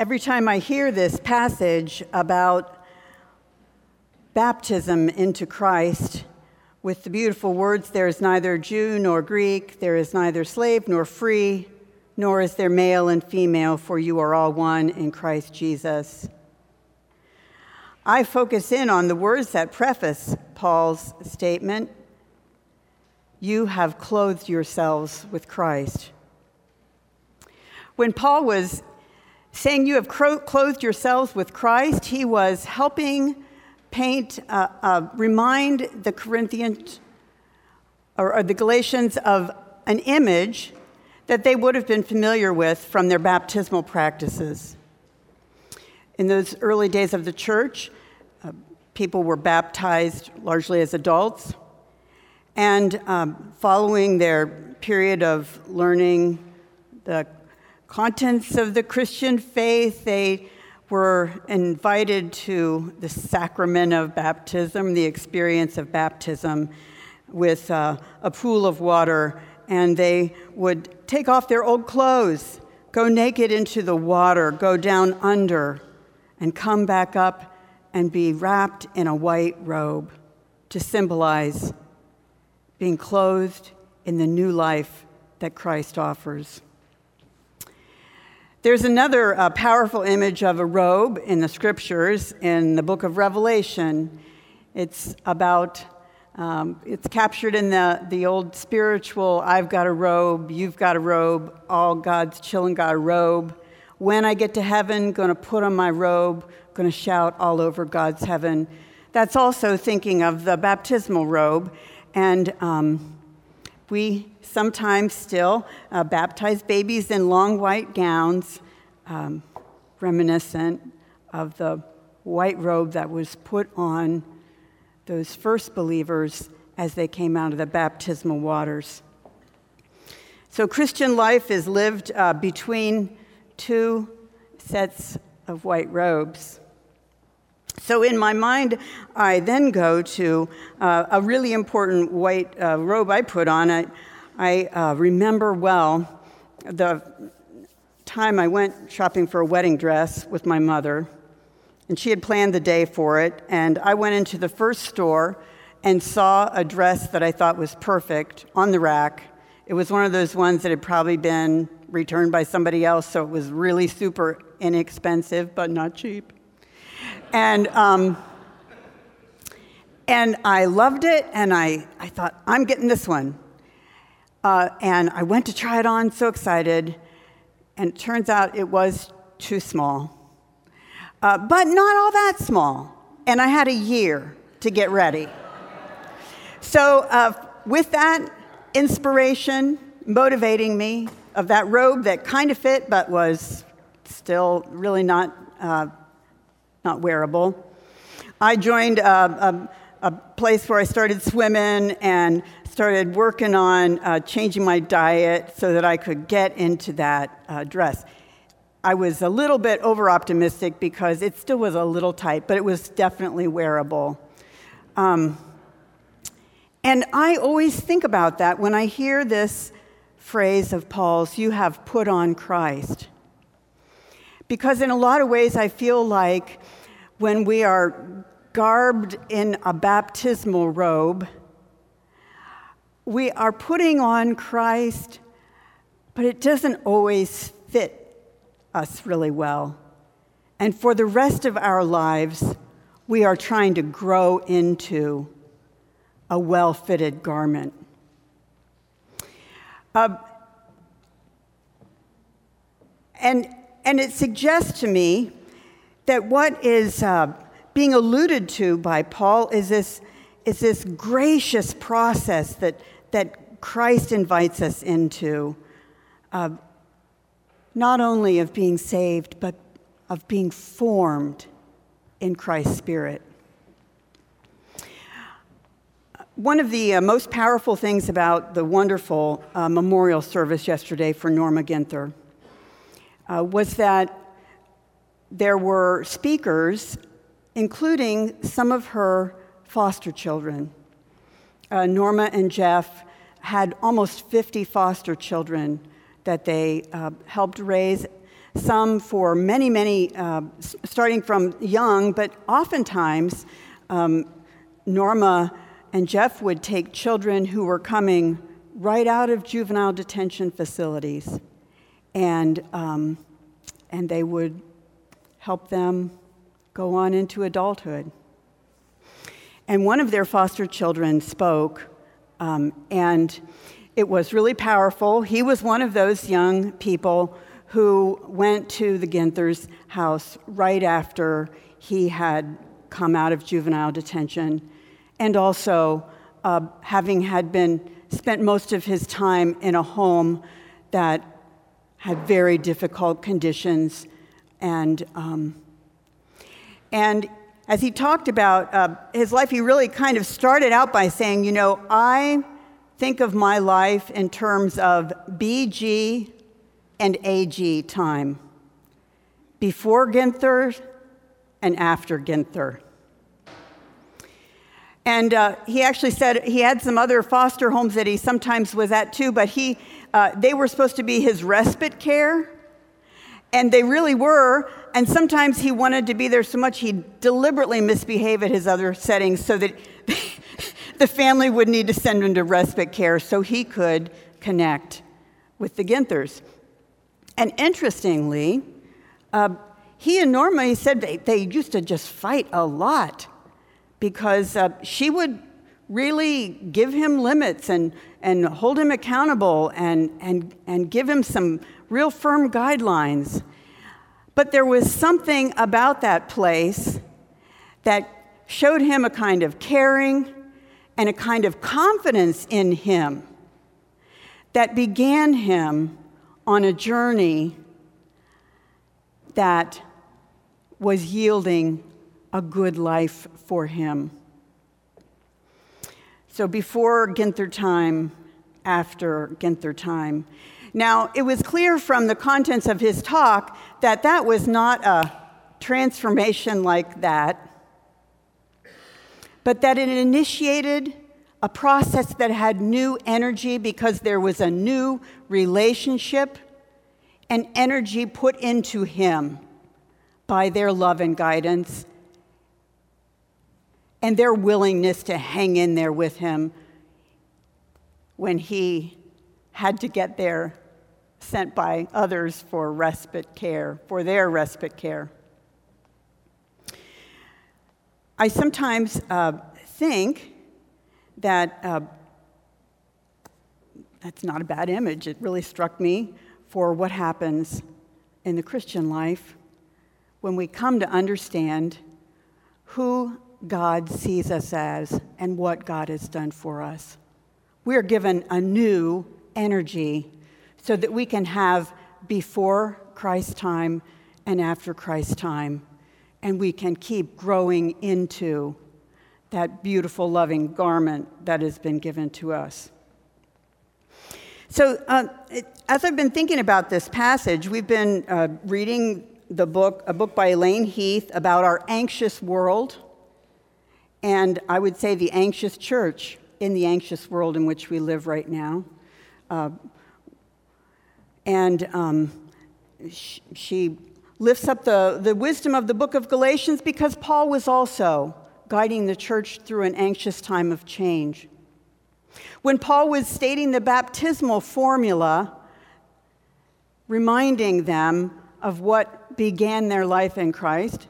Every time I hear this passage about baptism into Christ, with the beautiful words, there is neither Jew nor Greek, there is neither slave nor free, nor is there male and female, for you are all one in Christ Jesus. I focus in on the words that preface Paul's statement You have clothed yourselves with Christ. When Paul was saying you have clothed yourselves with Christ, he was helping paint, uh, uh, remind the Corinthians or, or the Galatians of an image that they would have been familiar with from their baptismal practices. In those early days of the church, uh, people were baptized largely as adults. And um, following their period of learning the contents of the Christian faith, they were invited to the sacrament of baptism, the experience of baptism with uh, a pool of water, and they would take off their old clothes, go naked into the water, go down under, and come back up and be wrapped in a white robe to symbolize being clothed in the new life that Christ offers. There's another uh, powerful image of a robe in the scriptures in the book of Revelation. It's about, um, it's captured in the, the old spiritual I've got a robe, you've got a robe, all God's children got a robe. When I get to heaven, to put on my robe, to shout all over God's heaven. That's also thinking of the baptismal robe. And um, we sometimes still uh, baptize babies in long white gowns, um, reminiscent of the white robe that was put on those first believers as they came out of the baptismal waters. So, Christian life is lived uh, between two sets of white robes. So, in my mind, I then go to uh, a really important white uh, robe I put on. I, I uh, remember well the time I went shopping for a wedding dress with my mother, and she had planned the day for it. And I went into the first store and saw a dress that I thought was perfect on the rack. It was one of those ones that had probably been returned by somebody else, so it was really super inexpensive, but not cheap. And, um, and I loved it, and I, I thought, I'm getting this one. Uh, and I went to try it on, so excited, and it turns out it was too small. Uh, but not all that small. And I had a year to get ready. So, uh, with that inspiration motivating me of that robe that kind of fit but was still really not, uh, not wearable, I joined a, a, a place where I started swimming and started working on uh, changing my diet so that I could get into that uh, dress. I was a little bit over optimistic because it still was a little tight, but it was definitely wearable. Um, and I always think about that when I hear this phrase of Paul's, you have put on Christ. Because in a lot of ways, I feel like when we are garbed in a baptismal robe, we are putting on Christ, but it doesn't always fit us really well. And for the rest of our lives, we are trying to grow into a well fitted garment. Uh, and, and it suggests to me that what is uh, being alluded to by Paul is this, is this gracious process that, that Christ invites us into, uh, not only of being saved, but of being formed in Christ's Spirit. One of the uh, most powerful things about the wonderful uh, memorial service yesterday for Norma Ginther uh, was that there were speakers, including some of her foster children uh, Norma and Jeff had almost 50 foster children that they uh, helped raise. some for many, many, uh, starting from young, but oftentimes um, Norma and Jeff would take children who were coming right out of juvenile detention facilities, and, um, and they would help them go on into adulthood. And one of their foster children spoke, um, and it was really powerful. He was one of those young people who went to the Ginthers' house right after he had come out of juvenile detention, and also uh, having had been spent most of his time in a home that had very difficult conditions and um, and as he talked about uh, his life, he really kind of started out by saying, You know, I think of my life in terms of BG and AG time before Ginther and after Ginther. And uh, he actually said he had some other foster homes that he sometimes was at too, but he, uh, they were supposed to be his respite care. And they really were. And sometimes he wanted to be there so much he'd deliberately misbehave at his other settings so that the family would need to send him to respite care so he could connect with the Ginthers. And interestingly, uh, he and Norma, he said they, they used to just fight a lot because uh, she would really give him limits and, and hold him accountable and, and, and give him some real firm guidelines. But there was something about that place that showed him a kind of caring and a kind of confidence in him that began him on a journey that was yielding a good life for him. So before Ginther time, after Ginther time. Now, it was clear from the contents of his talk that that was not a transformation like that, but that it initiated a process that had new energy because there was a new relationship and energy put into him by their love and guidance and their willingness to hang in there with him when he had to get there sent by others for respite care, for their respite care. I sometimes uh, think that uh, that's not a bad image. It really struck me for what happens in the Christian life when we come to understand who God sees us as and what God has done for us. We are given a new energy so that we can have before Christ's time and after Christ's time, and we can keep growing into that beautiful, loving garment that has been given to us. So, uh, it, as I've been thinking about this passage, we've been uh, reading the book, a book by Elaine Heath about our anxious world and I would say the anxious church in the anxious world in which we live right now. Uh, and um, she, she lifts up the, the wisdom of the book of Galatians because Paul was also guiding the church through an anxious time of change. When Paul was stating the baptismal formula, reminding them of what began their life in Christ,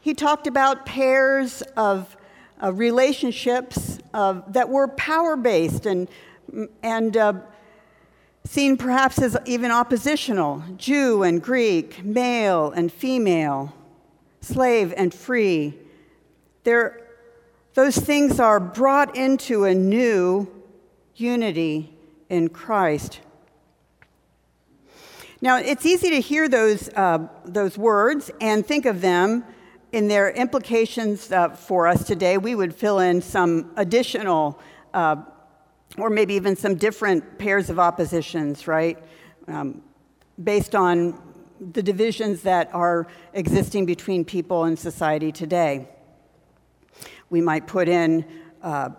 he talked about pairs of uh, relationships uh, that were power based and, and uh, seen perhaps as even oppositional Jew and Greek, male and female, slave and free. There, those things are brought into a new unity in Christ. Now, it's easy to hear those, uh, those words and think of them in their implications uh, for us today, we would fill in some additional, uh, or maybe even some different pairs of oppositions, right? Um, based on the divisions that are existing between people in society today. We might put in uh,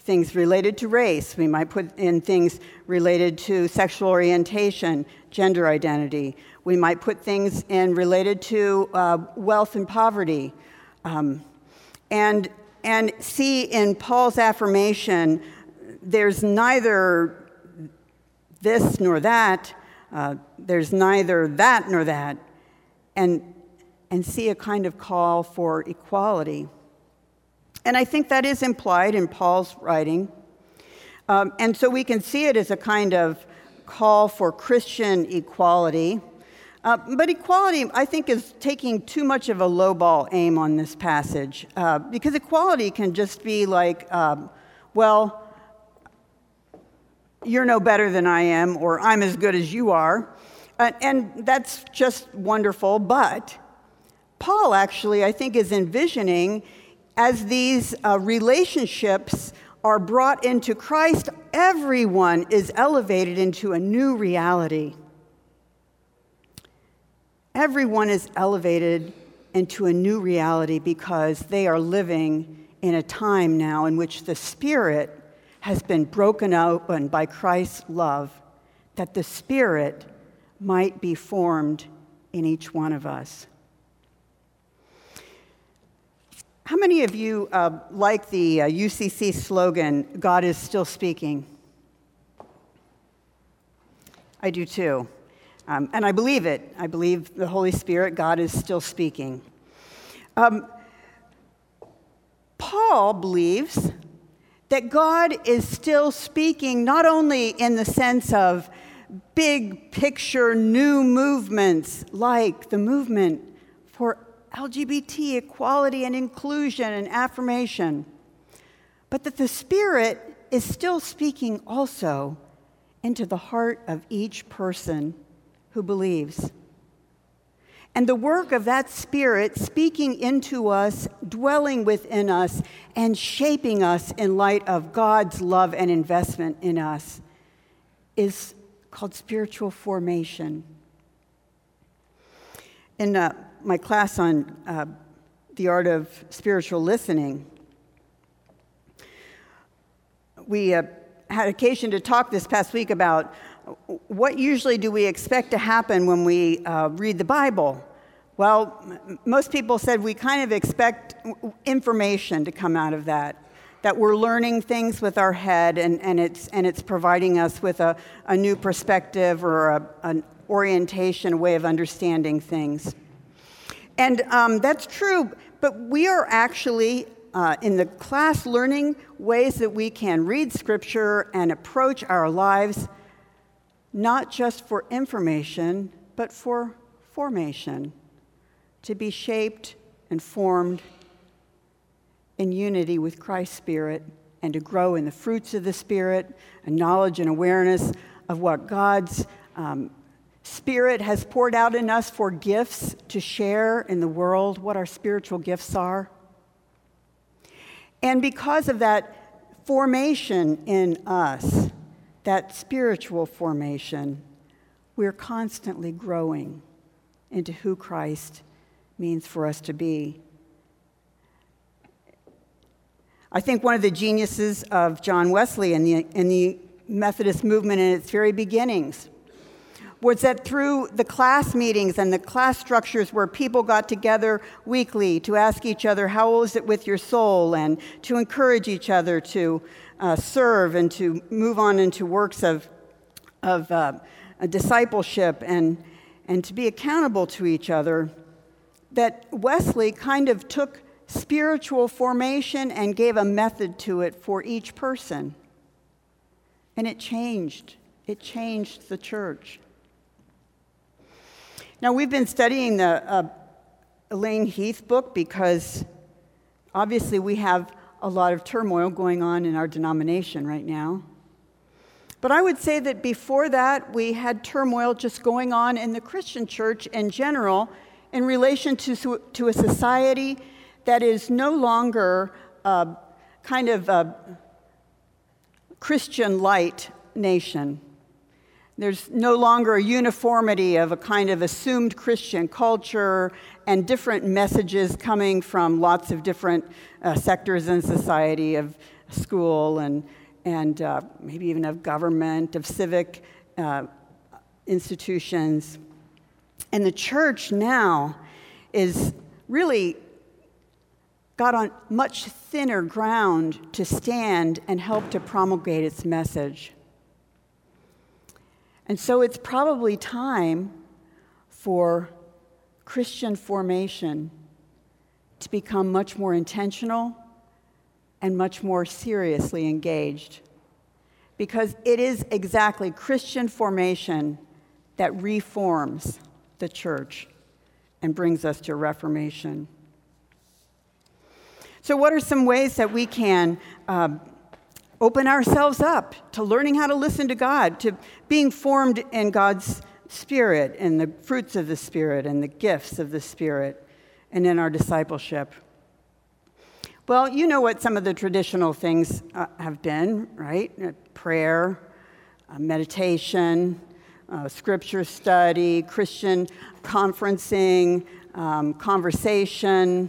things related to race. We might put in things related to sexual orientation, gender identity. We might put things in related to uh, wealth and poverty. Um, and, and see in Paul's affirmation, there's neither this nor that, uh, there's neither that nor that, and, and see a kind of call for equality. And I think that is implied in Paul's writing. Um, and so we can see it as a kind of call for Christian equality. Uh, but equality, I think, is taking too much of a lowball aim on this passage uh, because equality can just be like, um, well, you're no better than I am, or I'm as good as you are. Uh, and that's just wonderful. But Paul actually, I think, is envisioning as these uh, relationships are brought into Christ, everyone is elevated into a new reality. Everyone is elevated into a new reality because they are living in a time now in which the Spirit has been broken open by Christ's love, that the Spirit might be formed in each one of us. How many of you uh, like the uh, UCC slogan, God is still speaking? I do too. Um, and I believe it. I believe the Holy Spirit, God is still speaking. Um, Paul believes that God is still speaking, not only in the sense of big picture new movements like the movement for LGBT equality and inclusion and affirmation, but that the Spirit is still speaking also into the heart of each person who believes. And the work of that Spirit speaking into us, dwelling within us, and shaping us in light of God's love and investment in us is called spiritual formation. In uh, my class on uh, the art of spiritual listening, we uh, had occasion to talk this past week about what usually do we expect to happen when we uh, read the Bible? Well, m- most people said we kind of expect information to come out of that, that we're learning things with our head and, and, it's, and it's providing us with a, a new perspective or a, an orientation, a way of understanding things. And um, that's true, but we are actually uh, in the class learning ways that we can read scripture and approach our lives, not just for information, but for formation, to be shaped and formed in unity with Christ's Spirit and to grow in the fruits of the Spirit, a knowledge and awareness of what God's um, Spirit has poured out in us for gifts to share in the world, what our spiritual gifts are. And because of that formation in us, that spiritual formation, we're constantly growing into who Christ means for us to be. I think one of the geniuses of John Wesley in the, in the Methodist movement in its very beginnings was that through the class meetings and the class structures where people got together weekly to ask each other, How is it with your soul? and to encourage each other to uh, serve and to move on into works of, of uh, discipleship and, and to be accountable to each other, that Wesley kind of took spiritual formation and gave a method to it for each person. And it changed. It changed the church. Now, we've been studying the uh, Elaine Heath book because obviously we have a lot of turmoil going on in our denomination right now. But I would say that before that, we had turmoil just going on in the Christian church in general in relation to, to a society that is no longer a kind of a Christian light nation. There's no longer a uniformity of a kind of assumed Christian culture and different messages coming from lots of different uh, sectors in society of school and, and uh, maybe even of government, of civic uh, institutions. And the church now is really got on much thinner ground to stand and help to promulgate its message. And so it's probably time for Christian formation to become much more intentional and much more seriously engaged. Because it is exactly Christian formation that reforms the church and brings us to reformation. So, what are some ways that we can uh, open ourselves up to learning how to listen to God, to being formed in God's Spirit and the fruits of the Spirit and the gifts of the Spirit and in our discipleship? Well, you know what some of the traditional things uh, have been, right? Uh, prayer, uh, meditation, uh, scripture study, Christian conferencing, um, conversation,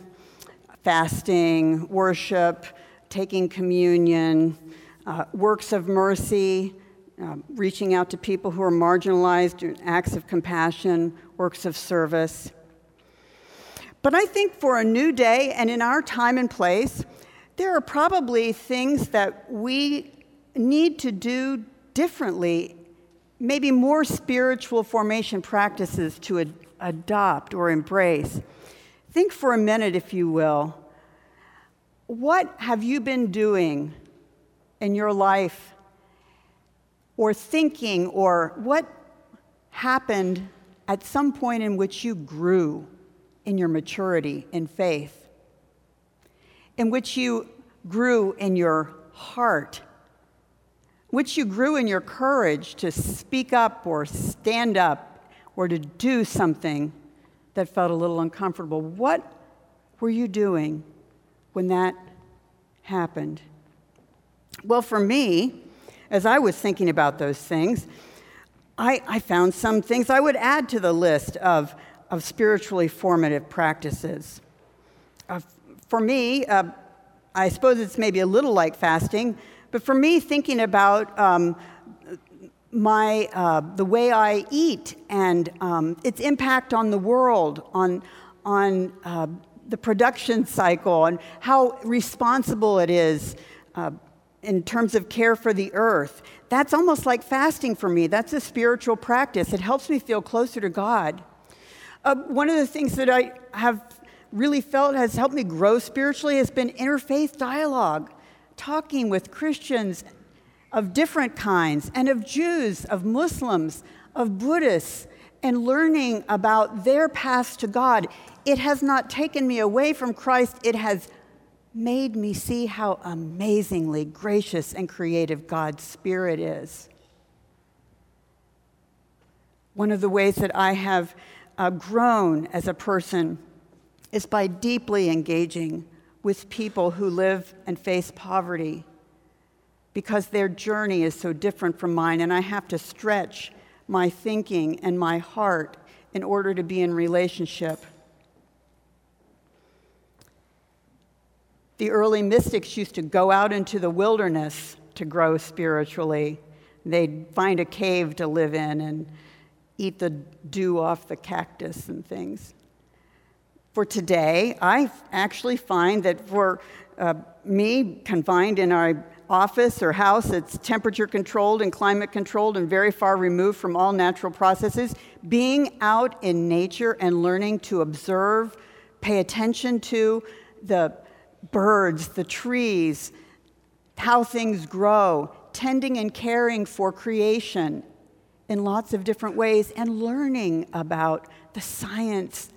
fasting, worship, taking communion, uh, works of mercy, uh, reaching out to people who are marginalized, acts of compassion, works of service. But I think for a new day and in our time and place, there are probably things that we need to do differently, maybe more spiritual formation practices to ad- adopt or embrace. Think for a minute, if you will. What have you been doing in your life or thinking, or what happened at some point in which you grew? in your maturity in faith, in which you grew in your heart, which you grew in your courage to speak up or stand up or to do something that felt a little uncomfortable. What were you doing when that happened? Well, for me, as I was thinking about those things, I, I found some things I would add to the list of of spiritually formative practices. Uh, for me, uh, I suppose it's maybe a little like fasting, but for me, thinking about um, my uh, the way I eat and um, its impact on the world, on on uh, the production cycle, and how responsible it is uh, in terms of care for the earth. That's almost like fasting for me. That's a spiritual practice. It helps me feel closer to God. Uh, one of the things that I have really felt has helped me grow spiritually has been interfaith dialogue, talking with Christians of different kinds, and of Jews, of Muslims, of Buddhists, and learning about their paths to God. It has not taken me away from Christ, it has made me see how amazingly gracious and creative God's Spirit is. One of the ways that I have uh, grown as a person is by deeply engaging with people who live and face poverty because their journey is so different from mine, and I have to stretch my thinking and my heart in order to be in relationship. The early mystics used to go out into the wilderness to grow spiritually. They'd find a cave to live in and eat the dew off the cactus and things. For today, I actually find that for uh, me, confined in our office or house that's temperature controlled and climate controlled and very far removed from all natural processes, being out in nature and learning to observe, pay attention to the birds, the trees, how things grow, tending and caring for creation in lots of different ways and learning about the science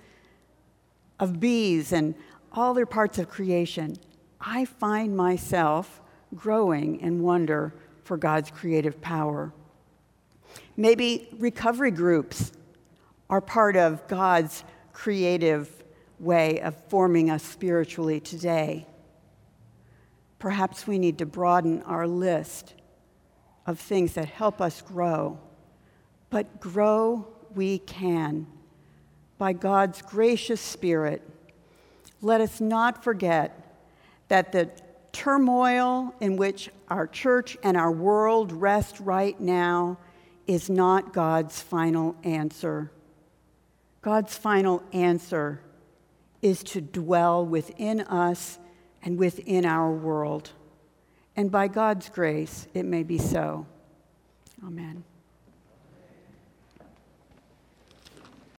of bees and all their parts of creation, I find myself growing in wonder for God's creative power. Maybe recovery groups are part of God's creative way of forming us spiritually today. Perhaps we need to broaden our list of things that help us grow but grow we can by God's gracious Spirit. Let us not forget that the turmoil in which our church and our world rest right now is not God's final answer. God's final answer is to dwell within us and within our world. And by God's grace, it may be so. Amen.